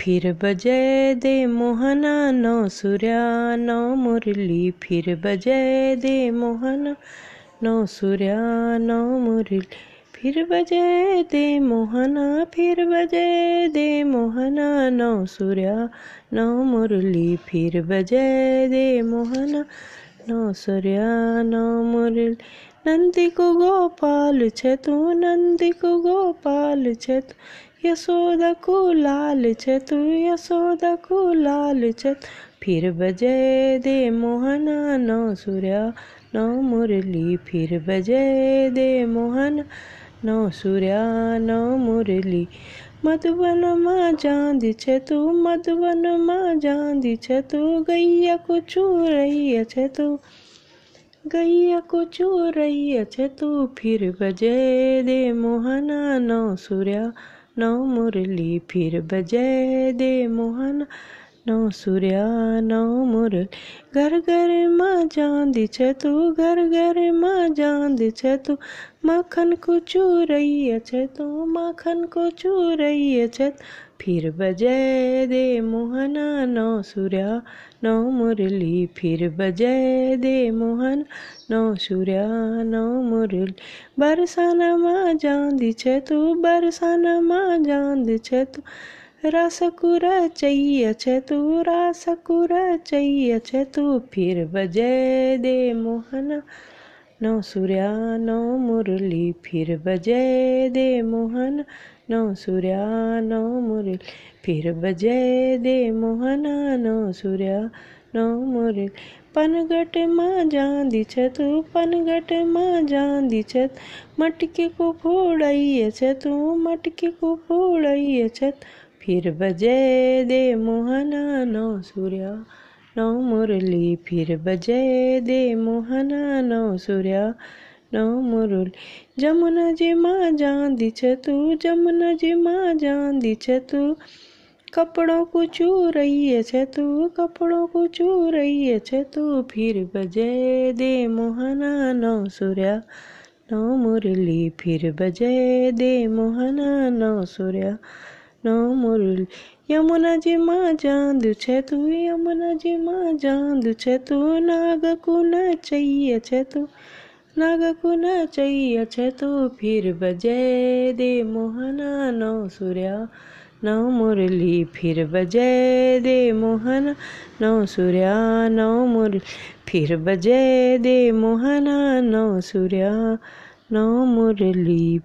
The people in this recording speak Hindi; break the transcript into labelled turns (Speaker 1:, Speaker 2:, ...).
Speaker 1: फिर बजे दे मोहना नौ सूर्या नौ मुरली। फिर बजे दे मोहना नौ सूर्या नौ मुरली। फिर बजे दे मोहना, फिर बजे दे मोहना नौ सूर्या नौ मुरली। फिर बजे दे मोहना नौ सूर्या नौ मुरली। नंदी को गोपाल छे तू नंदी को गोपाल छतु यशोदा को लाल छत फिर बजे दे मोहना नौ सूर्या, नौ मुरली। फिर बजे दे मोहन नौ सूर्या, नौ मुरली। मधुबन माँ चांदी छतु मधुबन माँ चांदी छतु गैया को चूरैया छतु गैया को चूरैया छतु फिर बजे दे मोहना नौ सूर्या नौ मुरली फिर बजे दे मोहन। नौ सूर्या, नौ मुरली। घर घर माँ छे छतु घर घर माँ छे छतु माखन को चूरैया तू, माखन को चूरैया छत फिर बजे दे मोहना, नौ सूर्या, नौ मुरली। फिर बजे दे मोहन, नौ सूर्या, नौ मुरली। बरसाना माँ जांदी छे तू, बरसाना माँ जांदी छे तू। रासकुरा चाहिए छे तू रासकुरा चाहिए छे तू। फिर बजे दे मोहना नौ सूर्या, नौ मुरली, फिर बजे दे मोहन। नौ सूर्या, नौ मुरली, फिर बजे दे मोहना। नौ सूर्या, नौ मुरली, पनगट माँ जांदी छतु, पनगट माँ जांदी छत। मटके को फोड़ाइए छतु, मटके को फोड़ाइए छत। फिर बजे दे मोहना। नौ मुरली फिर बजे दे मोहना, नौ सूर्या, नौ मुरली। जमुना जी माँ जांदी छतु जमुना जी माँ जांदी छतु कपड़ों को चू रही है तू, कपड़ों को चू रही है तू। फिर बजे दे मोहना, नौ सूर्या, नौ मुरली। फिर बजे दे मोहना, नौ सूर्या मुरली यमुना जी माँ जांद छे तू, यमुना जी माँ जांद छे तू। नाग को न चाहिए छे तू, नाग को न चाहिए छे तू। फिर बजे दे मोहना नौ सूर्या, नौ मुरली। फिर बजे दे मोहन नौ सूर्या, नौ मुरली फिर बजे दे मोहना नौ सूर्या, नौ मुरली।